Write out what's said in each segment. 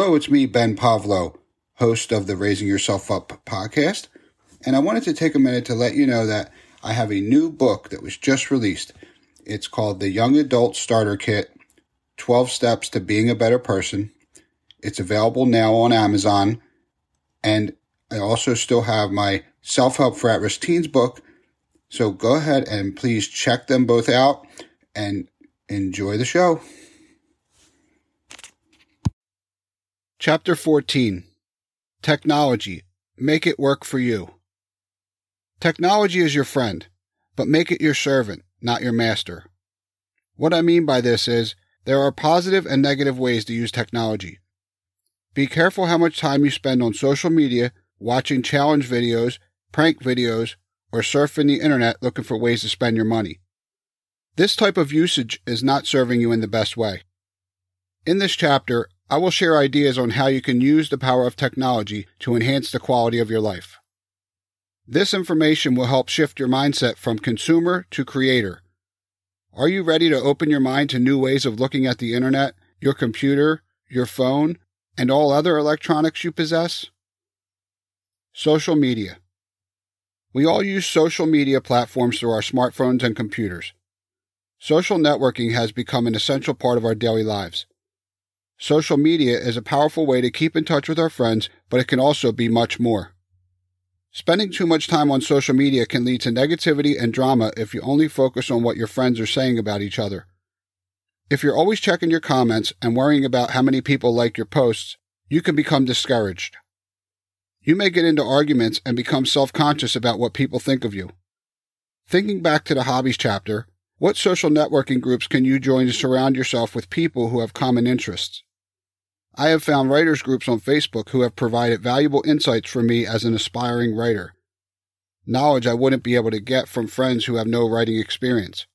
Hello, it's me, Ben Povlow, host of the Raising Yourself Up podcast. And I wanted to take a minute to let you know that I have a new book that was just released. It's called The Young Adult Starter Kit 12 Steps to Being a Better Person. It's available now on Amazon. And I also still have my Self Help for At Risk Teens book. So go ahead and please check them both out and enjoy the show. Chapter 14 Technology Make it work for you. Technology is your friend, but make it your servant, not your master. What I mean by this is there are positive and negative ways to use technology. Be careful how much time you spend on social media, watching challenge videos, prank videos, or surfing the internet looking for ways to spend your money. This type of usage is not serving you in the best way. In this chapter, I will share ideas on how you can use the power of technology to enhance the quality of your life. This information will help shift your mindset from consumer to creator. Are you ready to open your mind to new ways of looking at the internet, your computer, your phone, and all other electronics you possess? Social media. We all use social media platforms through our smartphones and computers. Social networking has become an essential part of our daily lives. Social media is a powerful way to keep in touch with our friends, but it can also be much more. Spending too much time on social media can lead to negativity and drama if you only focus on what your friends are saying about each other. If you're always checking your comments and worrying about how many people like your posts, you can become discouraged. You may get into arguments and become self conscious about what people think of you. Thinking back to the hobbies chapter, what social networking groups can you join to surround yourself with people who have common interests? I have found writers groups on Facebook who have provided valuable insights for me as an aspiring writer. Knowledge I wouldn't be able to get from friends who have no writing experience.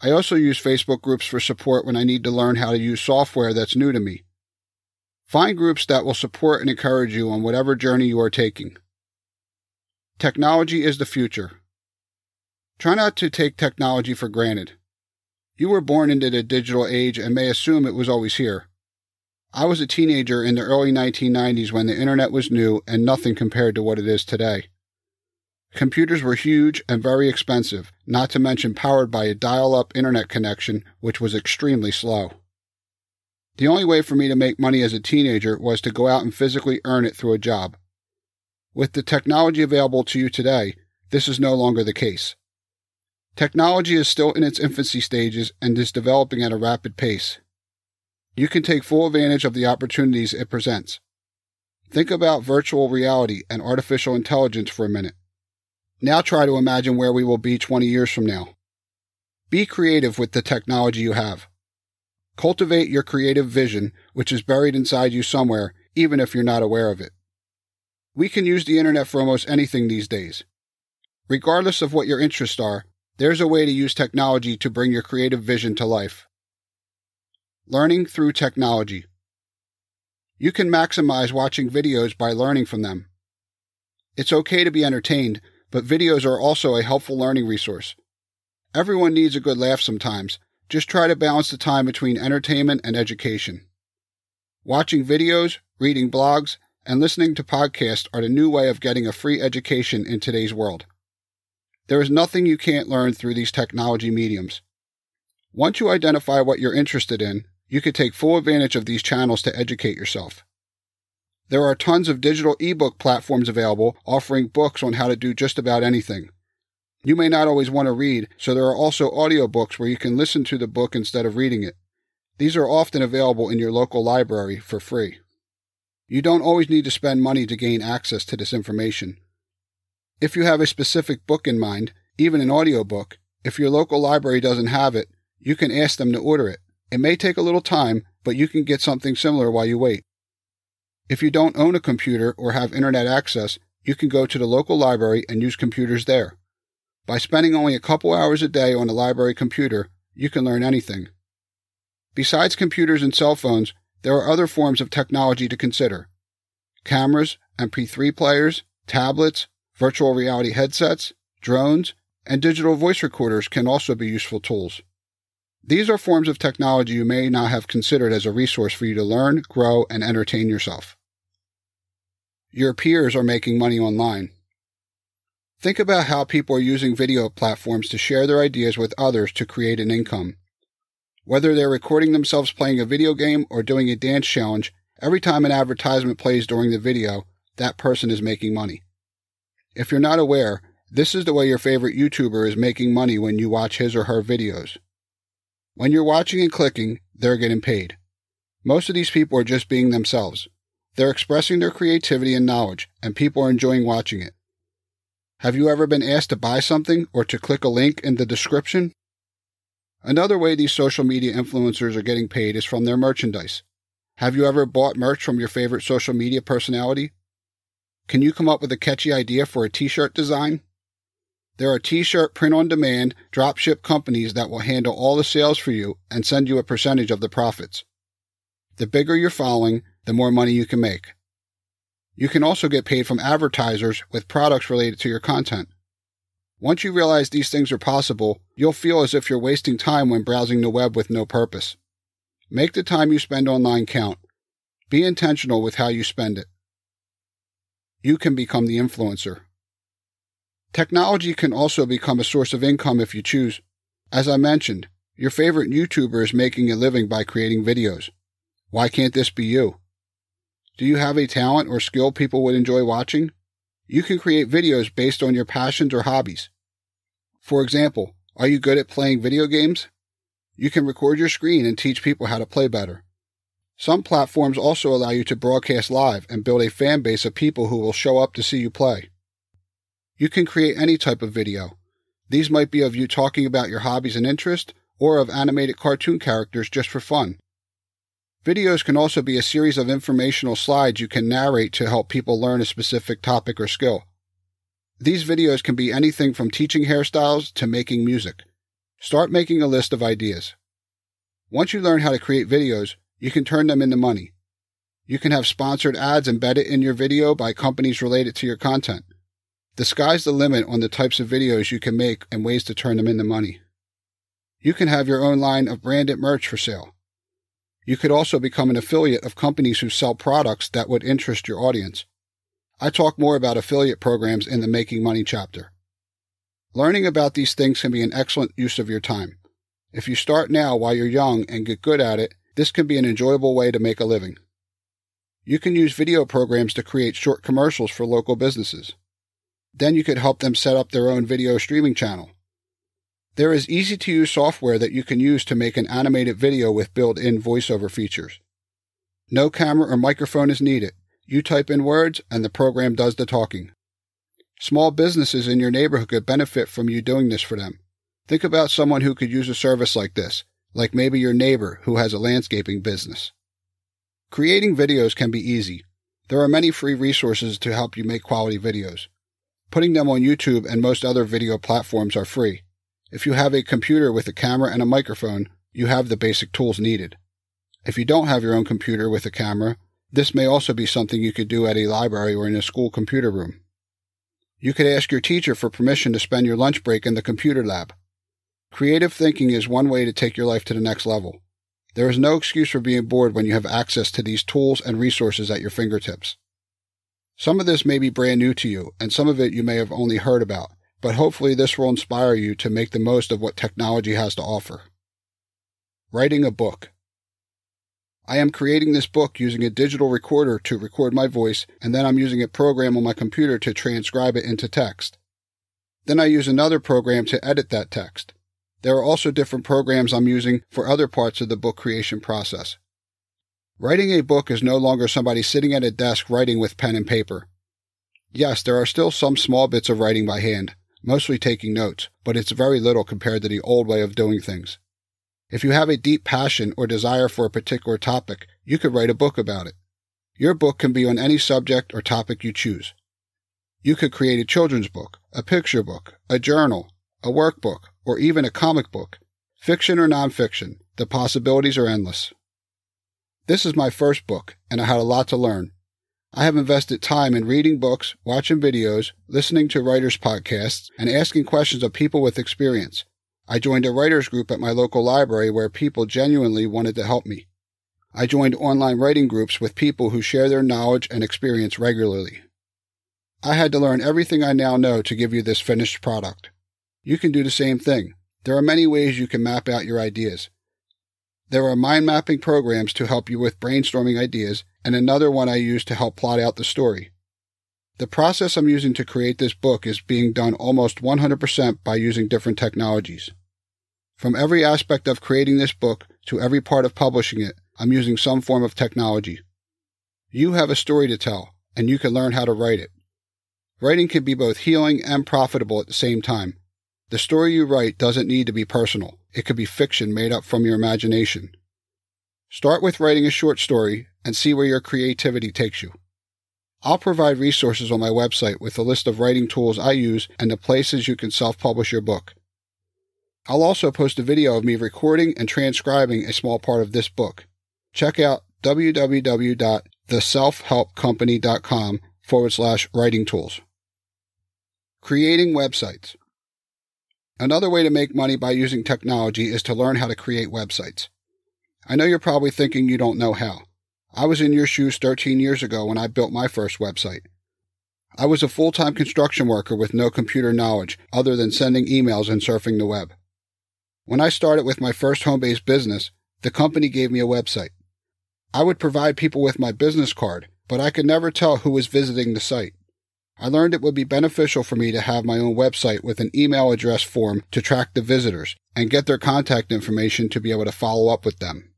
I also use Facebook groups for support when I need to learn how to use software that's new to me. Find groups that will support and encourage you on whatever journey you are taking. Technology is the future. Try not to take technology for granted. You were born into the digital age and may assume it was always here. I was a teenager in the early 1990s when the internet was new and nothing compared to what it is today. Computers were huge and very expensive, not to mention powered by a dial up internet connection, which was extremely slow. The only way for me to make money as a teenager was to go out and physically earn it through a job. With the technology available to you today, this is no longer the case. Technology is still in its infancy stages and is developing at a rapid pace you can take full advantage of the opportunities it presents. Think about virtual reality and artificial intelligence for a minute. Now try to imagine where we will be 20 years from now. Be creative with the technology you have. Cultivate your creative vision, which is buried inside you somewhere, even if you're not aware of it. We can use the internet for almost anything these days. Regardless of what your interests are, there's a way to use technology to bring your creative vision to life. Learning through technology. You can maximize watching videos by learning from them. It's okay to be entertained, but videos are also a helpful learning resource. Everyone needs a good laugh sometimes. Just try to balance the time between entertainment and education. Watching videos, reading blogs, and listening to podcasts are the new way of getting a free education in today's world. There is nothing you can't learn through these technology mediums. Once you identify what you're interested in, you can take full advantage of these channels to educate yourself. There are tons of digital ebook platforms available offering books on how to do just about anything. You may not always want to read, so there are also audiobooks where you can listen to the book instead of reading it. These are often available in your local library for free. You don't always need to spend money to gain access to this information. If you have a specific book in mind, even an audiobook, if your local library doesn't have it, you can ask them to order it. It may take a little time, but you can get something similar while you wait. If you don't own a computer or have internet access, you can go to the local library and use computers there. By spending only a couple hours a day on a library computer, you can learn anything. Besides computers and cell phones, there are other forms of technology to consider. Cameras, MP3 players, tablets, virtual reality headsets, drones, and digital voice recorders can also be useful tools. These are forms of technology you may not have considered as a resource for you to learn, grow, and entertain yourself. Your peers are making money online. Think about how people are using video platforms to share their ideas with others to create an income. Whether they're recording themselves playing a video game or doing a dance challenge, every time an advertisement plays during the video, that person is making money. If you're not aware, this is the way your favorite YouTuber is making money when you watch his or her videos. When you're watching and clicking, they're getting paid. Most of these people are just being themselves. They're expressing their creativity and knowledge, and people are enjoying watching it. Have you ever been asked to buy something or to click a link in the description? Another way these social media influencers are getting paid is from their merchandise. Have you ever bought merch from your favorite social media personality? Can you come up with a catchy idea for a t shirt design? There are t shirt print on demand dropship companies that will handle all the sales for you and send you a percentage of the profits. The bigger your following, the more money you can make. You can also get paid from advertisers with products related to your content. Once you realize these things are possible, you'll feel as if you're wasting time when browsing the web with no purpose. Make the time you spend online count. Be intentional with how you spend it. You can become the influencer. Technology can also become a source of income if you choose. As I mentioned, your favorite YouTuber is making a living by creating videos. Why can't this be you? Do you have a talent or skill people would enjoy watching? You can create videos based on your passions or hobbies. For example, are you good at playing video games? You can record your screen and teach people how to play better. Some platforms also allow you to broadcast live and build a fan base of people who will show up to see you play. You can create any type of video. These might be of you talking about your hobbies and interests, or of animated cartoon characters just for fun. Videos can also be a series of informational slides you can narrate to help people learn a specific topic or skill. These videos can be anything from teaching hairstyles to making music. Start making a list of ideas. Once you learn how to create videos, you can turn them into money. You can have sponsored ads embedded in your video by companies related to your content. The sky's the limit on the types of videos you can make and ways to turn them into money. You can have your own line of branded merch for sale. You could also become an affiliate of companies who sell products that would interest your audience. I talk more about affiliate programs in the Making Money chapter. Learning about these things can be an excellent use of your time. If you start now while you're young and get good at it, this can be an enjoyable way to make a living. You can use video programs to create short commercials for local businesses. Then you could help them set up their own video streaming channel. There is easy to use software that you can use to make an animated video with built in voiceover features. No camera or microphone is needed. You type in words and the program does the talking. Small businesses in your neighborhood could benefit from you doing this for them. Think about someone who could use a service like this, like maybe your neighbor who has a landscaping business. Creating videos can be easy. There are many free resources to help you make quality videos. Putting them on YouTube and most other video platforms are free. If you have a computer with a camera and a microphone, you have the basic tools needed. If you don't have your own computer with a camera, this may also be something you could do at a library or in a school computer room. You could ask your teacher for permission to spend your lunch break in the computer lab. Creative thinking is one way to take your life to the next level. There is no excuse for being bored when you have access to these tools and resources at your fingertips. Some of this may be brand new to you, and some of it you may have only heard about, but hopefully this will inspire you to make the most of what technology has to offer. Writing a book. I am creating this book using a digital recorder to record my voice, and then I'm using a program on my computer to transcribe it into text. Then I use another program to edit that text. There are also different programs I'm using for other parts of the book creation process. Writing a book is no longer somebody sitting at a desk writing with pen and paper. Yes, there are still some small bits of writing by hand, mostly taking notes, but it's very little compared to the old way of doing things. If you have a deep passion or desire for a particular topic, you could write a book about it. Your book can be on any subject or topic you choose. You could create a children's book, a picture book, a journal, a workbook, or even a comic book. Fiction or nonfiction, the possibilities are endless. This is my first book, and I had a lot to learn. I have invested time in reading books, watching videos, listening to writers' podcasts, and asking questions of people with experience. I joined a writers group at my local library where people genuinely wanted to help me. I joined online writing groups with people who share their knowledge and experience regularly. I had to learn everything I now know to give you this finished product. You can do the same thing. There are many ways you can map out your ideas. There are mind mapping programs to help you with brainstorming ideas, and another one I use to help plot out the story. The process I'm using to create this book is being done almost 100% by using different technologies. From every aspect of creating this book to every part of publishing it, I'm using some form of technology. You have a story to tell, and you can learn how to write it. Writing can be both healing and profitable at the same time. The story you write doesn't need to be personal. It could be fiction made up from your imagination. Start with writing a short story and see where your creativity takes you. I'll provide resources on my website with a list of writing tools I use and the places you can self-publish your book. I'll also post a video of me recording and transcribing a small part of this book. Check out www.theselfhelpcompany.com forward slash writing tools. Creating websites. Another way to make money by using technology is to learn how to create websites. I know you're probably thinking you don't know how. I was in your shoes 13 years ago when I built my first website. I was a full time construction worker with no computer knowledge other than sending emails and surfing the web. When I started with my first home based business, the company gave me a website. I would provide people with my business card, but I could never tell who was visiting the site. I learned it would be beneficial for me to have my own website with an email address form to track the visitors and get their contact information to be able to follow up with them.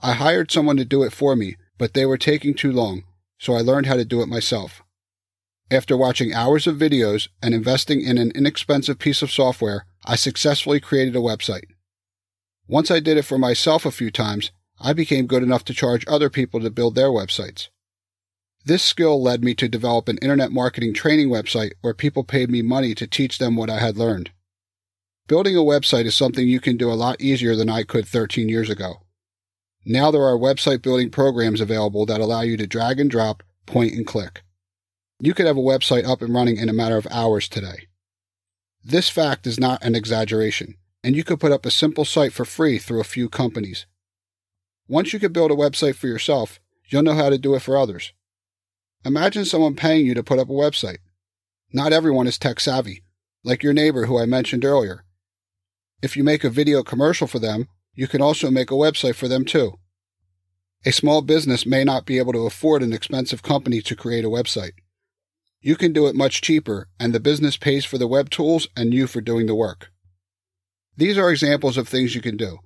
I hired someone to do it for me, but they were taking too long, so I learned how to do it myself. After watching hours of videos and investing in an inexpensive piece of software, I successfully created a website. Once I did it for myself a few times, I became good enough to charge other people to build their websites. This skill led me to develop an internet marketing training website where people paid me money to teach them what I had learned. Building a website is something you can do a lot easier than I could 13 years ago. Now there are website building programs available that allow you to drag and drop, point and click. You could have a website up and running in a matter of hours today. This fact is not an exaggeration, and you could put up a simple site for free through a few companies. Once you can build a website for yourself, you'll know how to do it for others. Imagine someone paying you to put up a website. Not everyone is tech savvy, like your neighbor who I mentioned earlier. If you make a video commercial for them, you can also make a website for them too. A small business may not be able to afford an expensive company to create a website. You can do it much cheaper, and the business pays for the web tools and you for doing the work. These are examples of things you can do.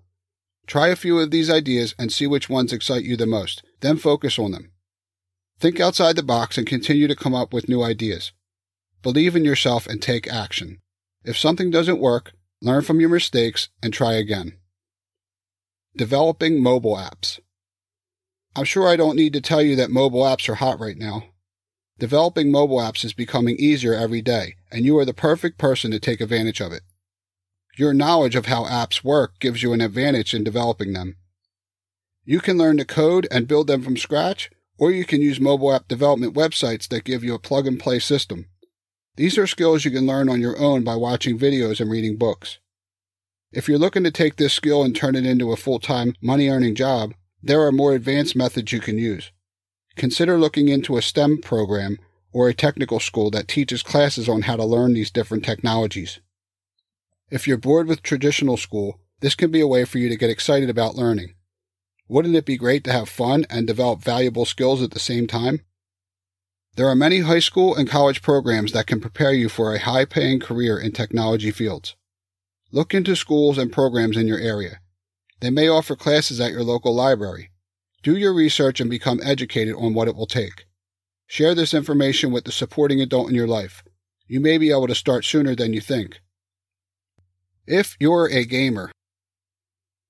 Try a few of these ideas and see which ones excite you the most, then focus on them. Think outside the box and continue to come up with new ideas. Believe in yourself and take action. If something doesn't work, learn from your mistakes and try again. Developing mobile apps. I'm sure I don't need to tell you that mobile apps are hot right now. Developing mobile apps is becoming easier every day, and you are the perfect person to take advantage of it. Your knowledge of how apps work gives you an advantage in developing them. You can learn to code and build them from scratch, or you can use mobile app development websites that give you a plug and play system. These are skills you can learn on your own by watching videos and reading books. If you're looking to take this skill and turn it into a full time, money earning job, there are more advanced methods you can use. Consider looking into a STEM program or a technical school that teaches classes on how to learn these different technologies. If you're bored with traditional school, this can be a way for you to get excited about learning. Wouldn't it be great to have fun and develop valuable skills at the same time? There are many high school and college programs that can prepare you for a high paying career in technology fields. Look into schools and programs in your area. They may offer classes at your local library. Do your research and become educated on what it will take. Share this information with the supporting adult in your life. You may be able to start sooner than you think. If you're a gamer,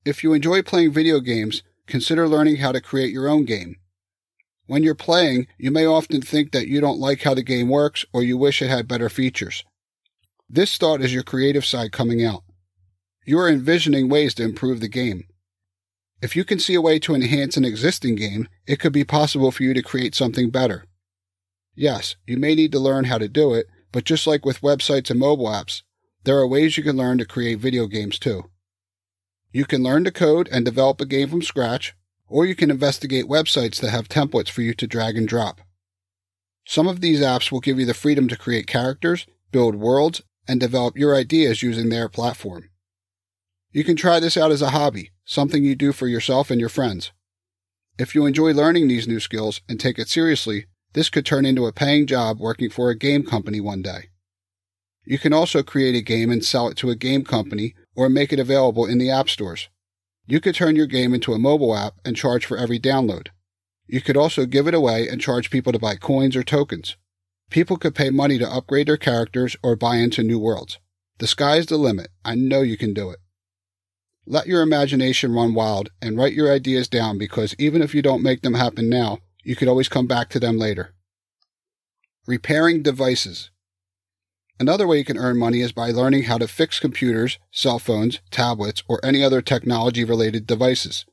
if you enjoy playing video games, consider learning how to create your own game. When you're playing, you may often think that you don't like how the game works or you wish it had better features. This thought is your creative side coming out. You are envisioning ways to improve the game. If you can see a way to enhance an existing game, it could be possible for you to create something better. Yes, you may need to learn how to do it, but just like with websites and mobile apps, there are ways you can learn to create video games too. You can learn to code and develop a game from scratch, or you can investigate websites that have templates for you to drag and drop. Some of these apps will give you the freedom to create characters, build worlds, and develop your ideas using their platform. You can try this out as a hobby, something you do for yourself and your friends. If you enjoy learning these new skills and take it seriously, this could turn into a paying job working for a game company one day. You can also create a game and sell it to a game company or make it available in the app stores. You could turn your game into a mobile app and charge for every download. You could also give it away and charge people to buy coins or tokens. People could pay money to upgrade their characters or buy into new worlds. The sky's the limit. I know you can do it. Let your imagination run wild and write your ideas down because even if you don't make them happen now, you could always come back to them later. Repairing devices. Another way you can earn money is by learning how to fix computers, cell phones, tablets, or any other technology related devices.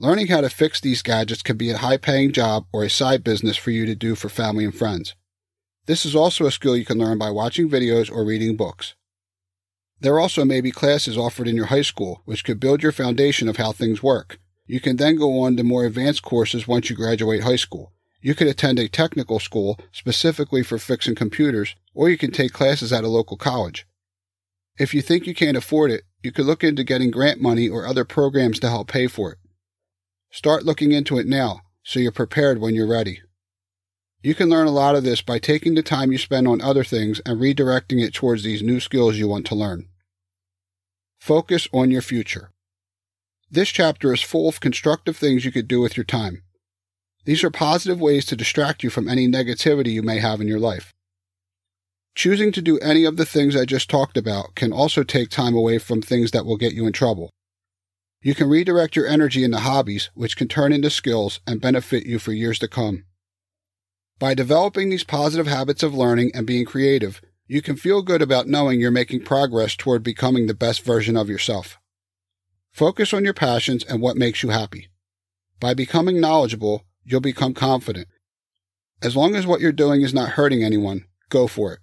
Learning how to fix these gadgets can be a high paying job or a side business for you to do for family and friends. This is also a skill you can learn by watching videos or reading books. There also may be classes offered in your high school, which could build your foundation of how things work. You can then go on to more advanced courses once you graduate high school. You could attend a technical school specifically for fixing computers, or you can take classes at a local college. If you think you can't afford it, you could look into getting grant money or other programs to help pay for it. Start looking into it now, so you're prepared when you're ready. You can learn a lot of this by taking the time you spend on other things and redirecting it towards these new skills you want to learn. Focus on your future. This chapter is full of constructive things you could do with your time. These are positive ways to distract you from any negativity you may have in your life. Choosing to do any of the things I just talked about can also take time away from things that will get you in trouble. You can redirect your energy into hobbies, which can turn into skills and benefit you for years to come. By developing these positive habits of learning and being creative, you can feel good about knowing you're making progress toward becoming the best version of yourself. Focus on your passions and what makes you happy. By becoming knowledgeable, you'll become confident. As long as what you're doing is not hurting anyone, go for it.